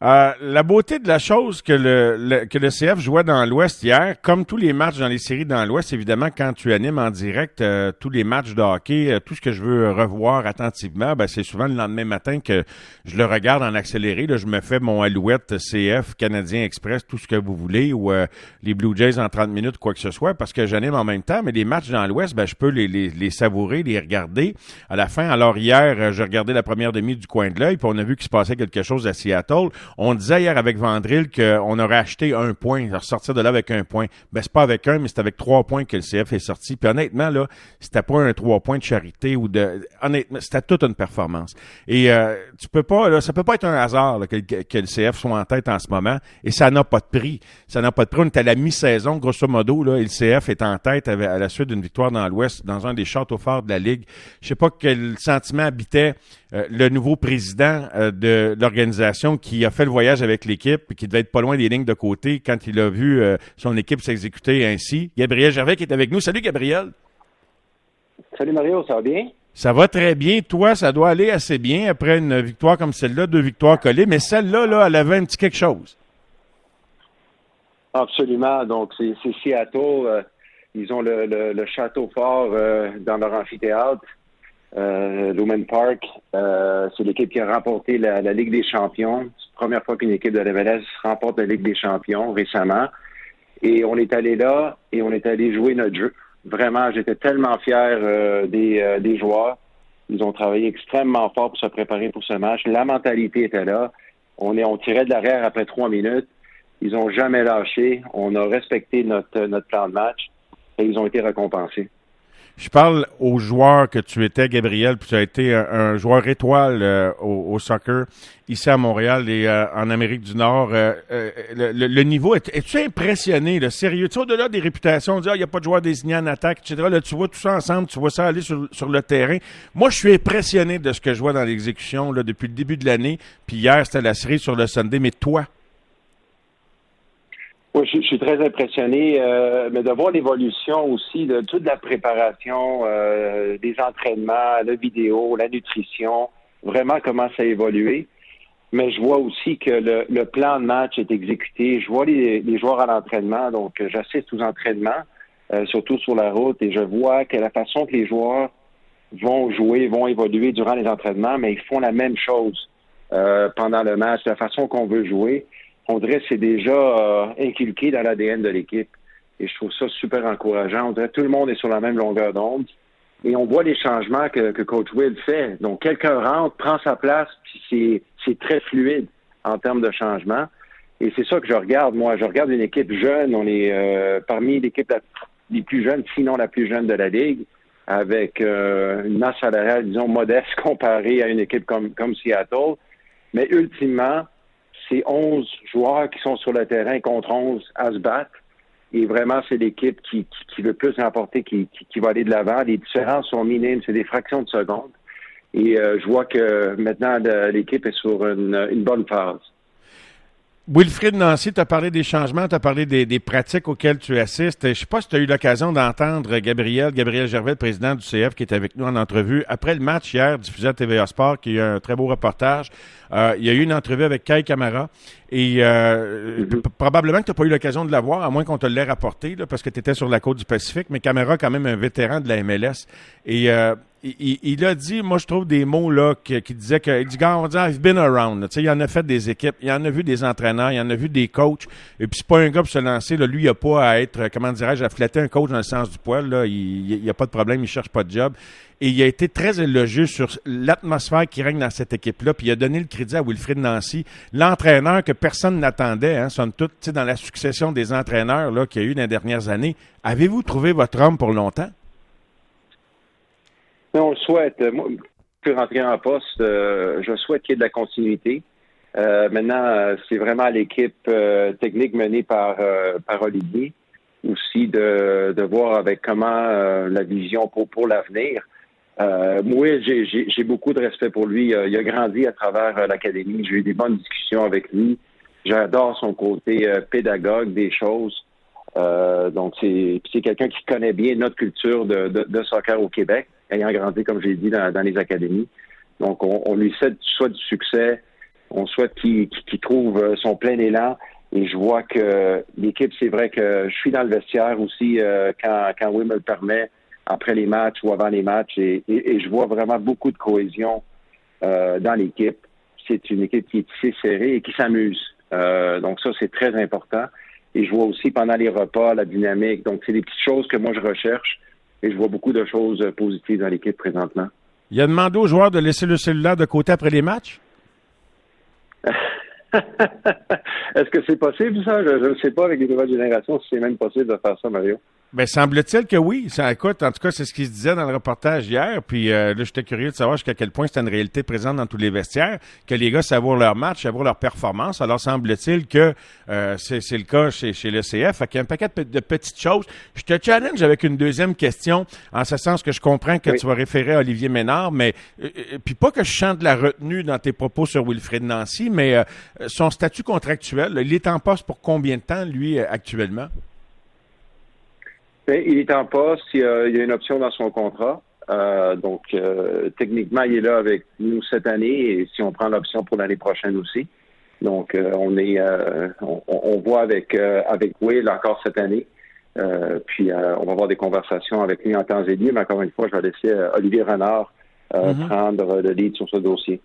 Euh, la beauté de la chose que le, que le CF jouait dans l'Ouest hier, comme tous les matchs dans les séries dans l'Ouest, évidemment, quand tu animes en direct euh, tous les matchs de hockey, euh, tout ce que je veux revoir attentivement, ben, c'est souvent le lendemain matin que je le regarde en accéléré. Là, je me fais mon Alouette CF, Canadien Express, tout ce que vous voulez, ou les Blue Jays en 30 minutes, quoi que ce soit, parce que j'anime en même temps. Mais les matchs dans l'Ouest, ben, je peux les, les, les, savourer, les regarder. À la fin, alors hier, je regardais la première demi du coin de l'œil, puis on a vu qu'il se passait quelque chose à Seattle. On disait hier avec Vandril qu'on aurait acheté un point, sortir de là avec un point. Ben, c'est pas avec un, mais c'est avec trois points que le CF est sorti. Puis honnêtement, là, c'était pas un trois points de charité ou de. Honnêtement, c'était toute une performance. Et euh, tu peux pas, là, ça peut pas être un hasard que, que, le CF soit en tête en ce moment. Et ça n'a pas de prix. Ça n'a pas de prix. On est à la mi-saison, grosso modo, là, et le CF est en tête à, la suite d'une victoire dans l'Ouest, dans un des châteaux forts de la Ligue. Je sais pas quel sentiment habitait euh, le nouveau président euh, de l'organisation qui a fait le voyage avec l'équipe et qui devait être pas loin des lignes de côté quand il a vu euh, son équipe s'exécuter ainsi. Gabriel Gervais qui est avec nous. Salut Gabriel. Salut Mario, ça va bien? Ça va très bien. Toi, ça doit aller assez bien après une victoire comme celle-là, deux victoires collées, mais celle-là, là, elle avait un petit quelque chose. Absolument. Donc, c'est Seattle. ils ont le château fort dans leur amphithéâtre euh, Lumen Park. Euh, c'est l'équipe qui a remporté la, Ligue des champions. C'est la première fois qu'une équipe de la MLS remporte la Ligue des champions récemment. Et on est allé là et on est allé jouer notre jeu. Vraiment, j'étais tellement fier euh, des, euh, des joueurs. Ils ont travaillé extrêmement fort pour se préparer pour ce match. La mentalité était là. On, est, on tirait de l'arrière après trois minutes. Ils ont jamais lâché. On a respecté notre, notre plan de match et ils ont été récompensés. Je parle aux joueurs que tu étais, Gabriel, puis tu as été un, joueur étoile euh, au, soccer ici à Montréal et euh, en Amérique du Nord. Euh, le, niveau, es-tu impressionné, le sérieux? Tu au-delà des réputations, on dit, ah, il n'y a pas de joueur désigné en attaque, etc. Là, tu vois tout ça ensemble, tu vois ça aller sur, sur le terrain. Moi, je suis impressionné de ce que je vois dans l'exécution depuis le début de l'année. Puis hier, c'était la série sur le Sunday. Mais toi, je, suis très impressionné, euh, mais de voir l'évolution aussi de toute la préparation, euh, des entraînements, la vidéo, la nutrition, vraiment comment ça a évolué. Mais je vois aussi que le, plan de match est exécuté. Je vois les, joueurs à l'entraînement, donc j'assiste aux entraînements, euh, surtout sur la route, et je vois que la façon que les joueurs vont jouer, vont évoluer durant les entraînements, mais ils font la même chose pendant le match, la façon qu'on veut jouer on dirait que c'est déjà euh, inculqué dans l'ADN de l'équipe. Et je trouve ça super encourageant. On dirait que tout le monde est sur la même longueur d'onde. Et on voit les changements que, que Coach Will fait. Donc, quelqu'un rentre, prend sa place, puis c'est très fluide en termes de changement. Et c'est ça que je regarde, moi. Je regarde une équipe jeune. On est euh, parmi l'équipe les plus jeunes, sinon la plus jeune de la Ligue, avec euh, une masse salariale, disons, modeste comparée à une équipe comme, comme Seattle. Mais ultimement, c'est 11 joueurs qui sont sur le terrain contre 11 à se battre. Et vraiment, c'est l'équipe qui, qui, veut plus remporter, qui, qui, va aller de l'avant. Les différences sont minimes, c'est des fractions de secondes. Et euh, je vois que maintenant, l'équipe est sur une, une bonne phase. Wilfrid Nancy, tu as parlé des changements, tu as parlé des, pratiques auxquelles tu assistes. Je ne sais pas si tu as eu l'occasion d'entendre Gabriel, Gabriel Gervais, le président du CF, qui est avec nous en entrevue. Après le match hier, diffusé à TVA Sport, qui a eu un très beau reportage, euh, il y a eu une entrevue avec Kai Camara. Et euh, mm-hmm. probablement que tu n'as pas eu l'occasion de la voir, à moins qu'on te l'ait rapporté, parce que tu étais sur la côte du Pacifique. Mais Camara, quand même, un vétéran de la MLS. Et euh, il, a dit, moi je trouve des mots là qui, qui disaient que, il dit, on dire, I've been around. Tu sais, il en a fait des équipes, il en a vu des entraîneurs, il en a vu des coachs. Et puis c'est pas un gars pour se lancer. Lui, il a pas à être, comment dirais-je, à flatter un coach dans le sens du poil. Il, n'y a pas de problème, il cherche pas de job. Et il a été très élogieux sur l'atmosphère qui règne dans cette équipe-là. Puis il a donné le crédit à Wilfried Nancy, l'entraîneur que personne n'attendait, hein, somme toute, dans la succession des entraîneurs là qu'il y a eu dans les dernières années. Avez-vous trouvé votre homme pour longtemps? On le souhaite. Moi, plus rentrer en poste, euh, je souhaite qu'il y ait de la continuité. Euh, maintenant, euh, c'est vraiment l'équipe technique menée par, par Olivier aussi de, de voir avec comment la vision pour, pour l'avenir. moi, j'ai beaucoup de respect pour lui. il a grandi à travers l'académie. J'ai eu des bonnes discussions avec lui. J'adore son côté pédagogue des choses. Donc, c'est quelqu'un qui connaît bien notre culture de, de, de soccer au Québec ayant grandi, comme j'ai dit, dans, les académies. Donc, on, lui souhaite soit du succès On souhaite qu'il trouve son plein élan. Et je vois que l'équipe, c'est vrai que je suis dans le vestiaire aussi quand, quand Will me le permet, après les matchs ou avant les matchs. Et, je vois vraiment beaucoup de cohésion dans l'équipe. C'est une équipe qui est tissée serrée et qui s'amuse. donc ça, c'est très important. Et je vois aussi pendant les repas la dynamique. Donc, c'est des petites choses que moi, je recherche. Et je vois beaucoup de choses positives dans l'équipe présentement. Il a demandé aux joueurs de laisser le cellulaire de côté après les matchs? Est-ce que c'est possible, ça? Je ne sais pas avec les nouvelles générations si c'est même possible de faire ça, Mario. Ben, semble-t-il que oui. Ça, écoute, en tout cas, c'est ce qui se disait dans le reportage hier. Puis euh, là, j'étais curieux de savoir jusqu'à quel point c'était une réalité présente dans tous les vestiaires, que les gars savourent leur match, savourent leur performance. Alors, semble-t-il que euh, c'est, le cas chez, chez le CF. Fait qu'il y a un paquet de, petites choses. Je te challenge avec une deuxième question, en ce sens que je comprends que tu vas référer à Olivier Ménard, mais euh, puis pas que je chante la retenue dans tes propos sur Wilfred Nancy, mais son statut contractuel, il est en poste pour combien de temps, lui, actuellement? Ben, il est en poste, il y, a, une option dans son contrat. Euh, donc, euh, techniquement, il est là avec nous cette année et si on prend l'option pour l'année prochaine aussi. Donc, euh, on est, on, voit avec avec Will encore cette année. puis, on va avoir des conversations avec lui en temps et lieu. Mais encore une fois, je vais laisser Olivier Renard mm-hmm. prendre le lead sur ce dossier.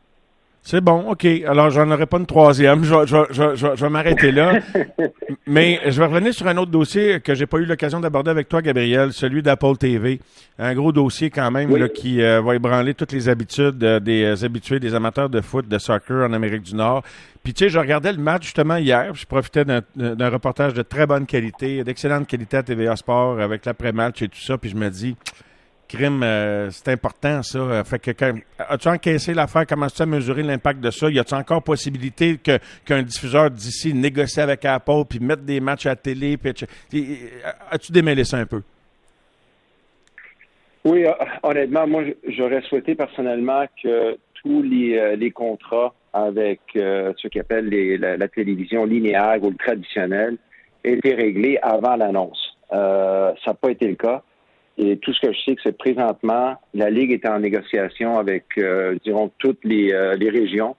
C'est bon, OK. Alors, j'en aurai pas une troisième. Je, je, je, je vais m'arrêter là. Mais je vais revenir sur un autre dossier que j'ai pas eu l'occasion d'aborder avec toi, Gabriel, celui d'Apple TV. Un gros dossier quand même là, qui euh, va ébranler toutes les habitudes euh, des euh, habitués, des amateurs de foot, de soccer en Amérique du Nord. Puis tu sais, je regardais le match justement hier. Je profitais d'un reportage de très bonne qualité, d'excellente qualité à TVA Sport avec l'après-match et tout ça. Puis je me dis crime, euh, c'est important, ça. Euh, fait que as-tu encaissé l'affaire? Comment tu as mesuré l'impact de ça? Y a-t-il encore possibilité que, qu'un diffuseur d'ici négocie avec Apple puis mette des matchs à la télé? as-tu démêlé ça un peu? Oui, euh, honnêtement, moi, j'aurais souhaité personnellement que tous les, contrats avec ce qu'on appelle la, la, télévision linéaire ou le traditionnel aient été réglés avant l'annonce. ça n'a pas été le cas. Et tout ce que je sais, c'est que présentement, la Ligue est en négociation avec, euh, dirons, toutes les, euh, les, régions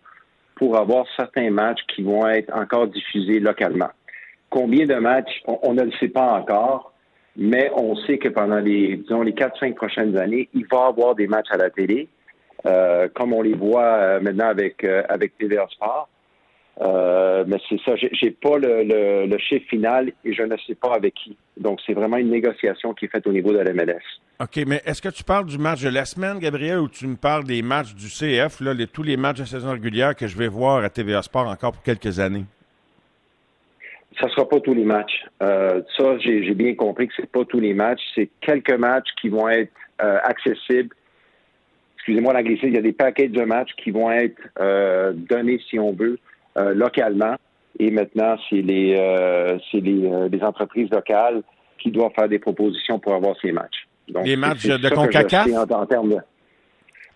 pour avoir certains matchs qui vont être encore diffusés localement. Combien de matchs, on, ne le sait pas encore, mais on sait que pendant les, disons, les 4-5 prochaines années, il va y avoir des matchs à la télé, euh, comme on les voit euh, maintenant avec, avec TVA Sport. Euh, mais c'est ça, j'ai pas le, le, chiffre final et je ne sais pas avec qui. Donc, c'est vraiment une négociation qui est faite au niveau de la MLS. OK, mais est-ce que tu parles du match de la semaine, Gabriel, ou tu me parles des matchs du CF, là, les, tous les matchs de saison régulière que je vais voir à TVA Sport encore pour quelques années? Ça ne sera pas tous les matchs. Euh, ça, j'ai bien compris que c'est pas tous les matchs. C'est quelques matchs qui vont être euh, accessibles. Excusez-moi l'anglicisme, il y a des paquets de matchs qui vont être donnés, si on veut, euh, localement. Et maintenant, c'est les, euh, les, euh, les, entreprises locales qui doivent faire des propositions pour avoir ces matchs. Donc, des matchs de CONCACAF?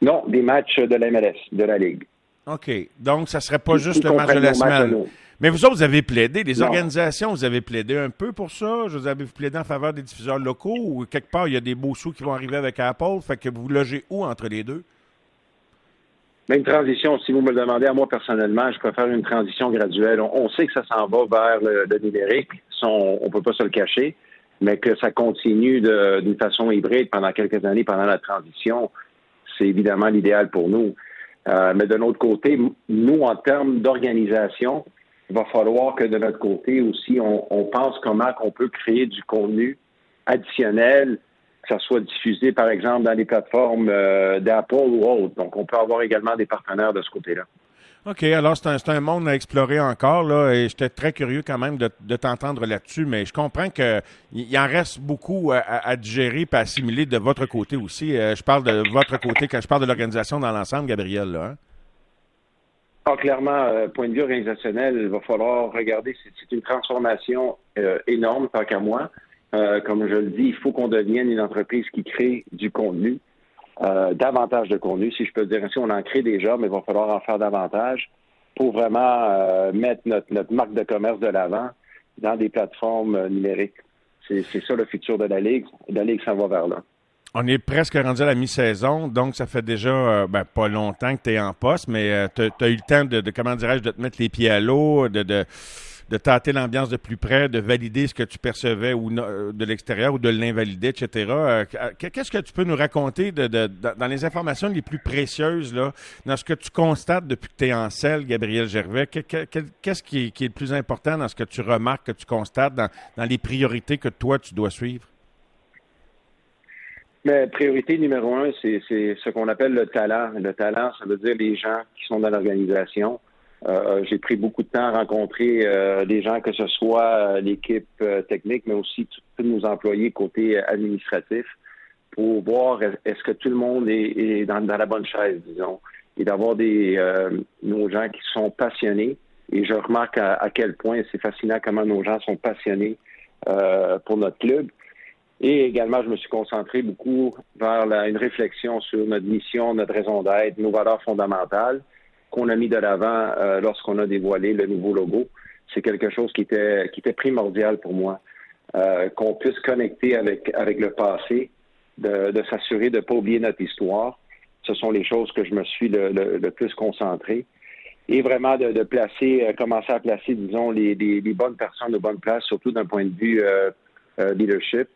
Non, des matchs de la MLS, de la Ligue. OK. Donc, ça ne serait pas juste le match de la semaine. Mais vous autres, vous avez plaidé, les organisations, vous avez plaidé un peu pour ça? Vous avez plaidé en faveur des diffuseurs locaux ou quelque part, il y a des beaux sous qui vont arriver avec Apple? Fait que vous logez où entre les deux? Une transition, si vous me le demandez à moi personnellement, je préfère une transition graduelle. On, sait que ça s'en va vers le, numérique, on ne peut pas se le cacher, mais que ça continue d'une façon hybride pendant quelques années pendant la transition, c'est évidemment l'idéal pour nous. Euh, mais de notre côté, nous, en termes d'organisation, il va falloir que de notre côté aussi, on, on pense comment on peut créer du contenu additionnel que ça soit diffusé, par exemple, dans les plateformes euh, d'Apple ou autres. Donc, on peut avoir également des partenaires de ce côté-là. OK, alors c'est un, un, monde à explorer encore, là, et j'étais très curieux quand même de, t'entendre là-dessus, mais je comprends qu'il en reste beaucoup à, digérer et à assimiler de votre côté aussi. Euh, je parle de votre côté quand je parle de l'organisation dans l'ensemble, Gabriel. Là, hein? ah, clairement, euh, point de vue organisationnel, il va falloir regarder, c'est une transformation énorme, tant qu'à moi. Euh, comme je le dis, il faut qu'on devienne une entreprise qui crée du contenu, euh, davantage de contenu, si je peux dire ainsi. On en crée déjà, mais il va falloir en faire davantage pour vraiment euh, mettre notre, marque de commerce de l'avant dans des plateformes numériques. C'est ça le futur de la Ligue. La Ligue s'en va vers là. On est presque rendu à la mi-saison, donc ça fait déjà ben, pas longtemps que tu es en poste, mais euh, tu as, eu le temps de, comment dirais-je, de te mettre les pieds à l'eau, de, de tâter l'ambiance de plus près, de valider ce que tu percevais ou de l'extérieur ou de l'invalider, etc. Qu'est-ce que tu peux nous raconter dans les informations les plus précieuses, là, dans ce que tu constates depuis que tu es en selle, Gabriel Gervais? Qu'est-ce qui, est le plus important dans ce que tu remarques, que tu constates, dans, les priorités que toi, tu dois suivre? Mais priorité numéro un, c'est ce qu'on appelle le talent. Le talent, ça veut dire les gens qui sont dans l'organisation. Euh, j'ai pris beaucoup de temps à rencontrer euh, des gens, que ce soit euh, l'équipe technique, mais aussi tous nos employés côté administratif, pour voir est-ce que tout le monde est, dans, la bonne chaise, disons, et d'avoir des nos gens qui sont passionnés. Et je remarque à, à quel point c'est fascinant comment nos gens sont passionnés pour notre club. Et également, je me suis concentré beaucoup vers une réflexion sur notre mission, notre raison d'être, nos valeurs fondamentales qu'on a mis de l'avant euh, lorsqu'on a dévoilé le nouveau logo. C'est quelque chose qui était, qui était primordial pour moi, euh, qu'on puisse connecter avec, avec le passé, de, de s'assurer de ne pas oublier notre histoire. Ce sont les choses que je me suis le, le, plus concentré. Et vraiment de, de placer, euh, commencer à placer, disons, les, les, bonnes personnes de bonne place, surtout d'un point de vue euh, leadership.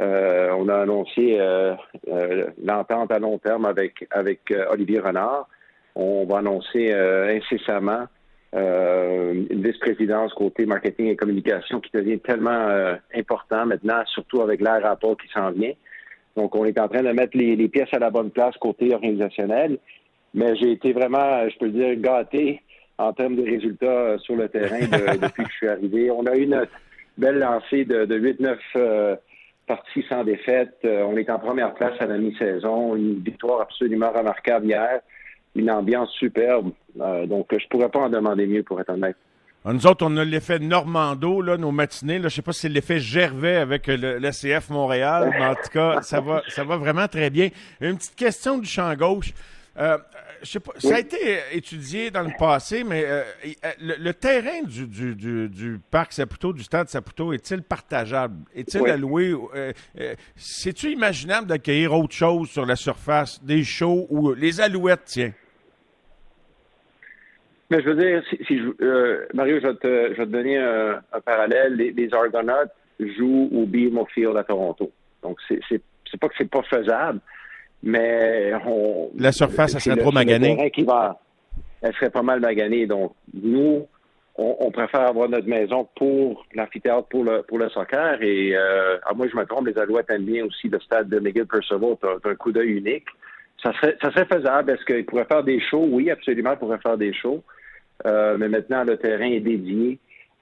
Euh, on a annoncé euh, euh, l'entente à long terme avec, avec Olivier Renard. On va annoncer incessamment une vice-présidence côté marketing et communication qui devient tellement important maintenant, surtout avec l'air rapport qui s'en vient. Donc, on est en train de mettre les, pièces à la bonne place côté organisationnel. Mais j'ai été vraiment, je peux le dire, gâté en termes de résultats sur le terrain depuis que je suis arrivé. On a eu une belle lancée de, de 8-9 parti sans défaite. Euh, on est en première place à la mi-saison. Une victoire absolument remarquable hier. Une ambiance superbe. Euh, donc, je pourrais pas en demander mieux, pour être honnête. Ah, nous autres, on a l'effet Normando, là, nos matinées. Là, je sais pas si c'est l'effet Gervais avec le, CF Montréal, mais en tout cas, ça va, ça va vraiment très bien. Une petite question du champ gauche. Euh, je sais pas, ça a été étudié dans le passé, mais euh, euh, le, terrain du, du, du, du, parc Saputo, du stade Saputo, est-il partageable? Est-il alloué? C'est-tu imaginable d'accueillir autre chose sur la surface, des shows ou les alouettes, tiens? Mais je veux dire, si, Mario, je vais, te, je vais te donner un, parallèle. Les, Argonauts jouent au BMO Field à Toronto. Donc, c'est pas que c'est pas faisable, mais on, la surface, elle serait trop maganée. Qui va, elle serait pas mal maganée. Donc, nous, on, préfère avoir notre maison pour l'amphithéâtre, pour le, pour le soccer. Et euh, à moi, je me trompe, les Alouettes aiment bien aussi le stade de Miguel Percival. C'est un coup d'œil unique. Ça serait, faisable. Est-ce qu'il pourrait faire des shows? Oui, absolument, il pourrait faire des shows. Euh, mais maintenant, le terrain est dédié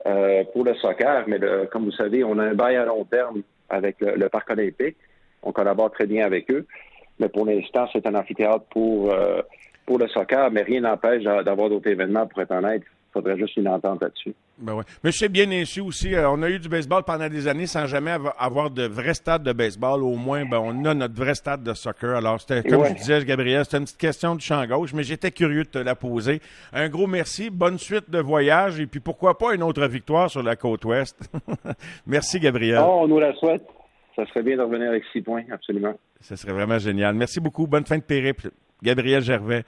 euh, pour le soccer. Mais comme vous savez, on a un bail à long terme avec le Parc olympique. On collabore très bien avec eux. Mais pour l'instant, c'est un amphithéâtre pour, euh, pour le soccer, mais rien n'empêche d'avoir d'autres événements, pour être honnête. Il faudrait juste une entente là-dessus. Ben ouais. Mais sais bien insu aussi, euh, on a eu du baseball pendant des années sans jamais avoir de vrai stade de baseball. Au moins, ben, on a notre vrai stade de soccer. Alors, c'était, comme je disais, Gabriel, c'était une petite question du champ gauche, mais j'étais curieux de te la poser. Un gros merci, bonne suite de voyage, et puis pourquoi pas une autre victoire sur la côte ouest. merci, Gabriel. Oh, on nous la souhaite. Ça serait bien de revenir avec six points, absolument. Ça serait vraiment génial. Merci beaucoup. Bonne fin de périple. Gabriel Gervais,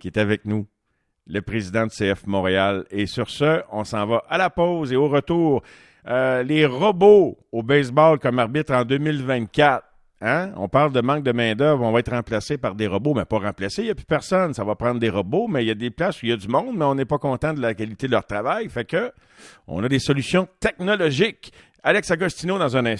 qui est avec nous, le président de CF Montréal. Et sur ce, on s'en va à la pause et au retour. Euh, les robots au baseball comme arbitre en 2024. Hein? On parle de manque de main-d'œuvre, on va être remplacé par des robots, mais pas remplacé, il n'y a plus personne. Ça va prendre des robots, mais il y a des places où il y a du monde, mais on n'est pas content de la qualité de leur travail. Fait que on a des solutions technologiques. Alex Agostino dans un instant.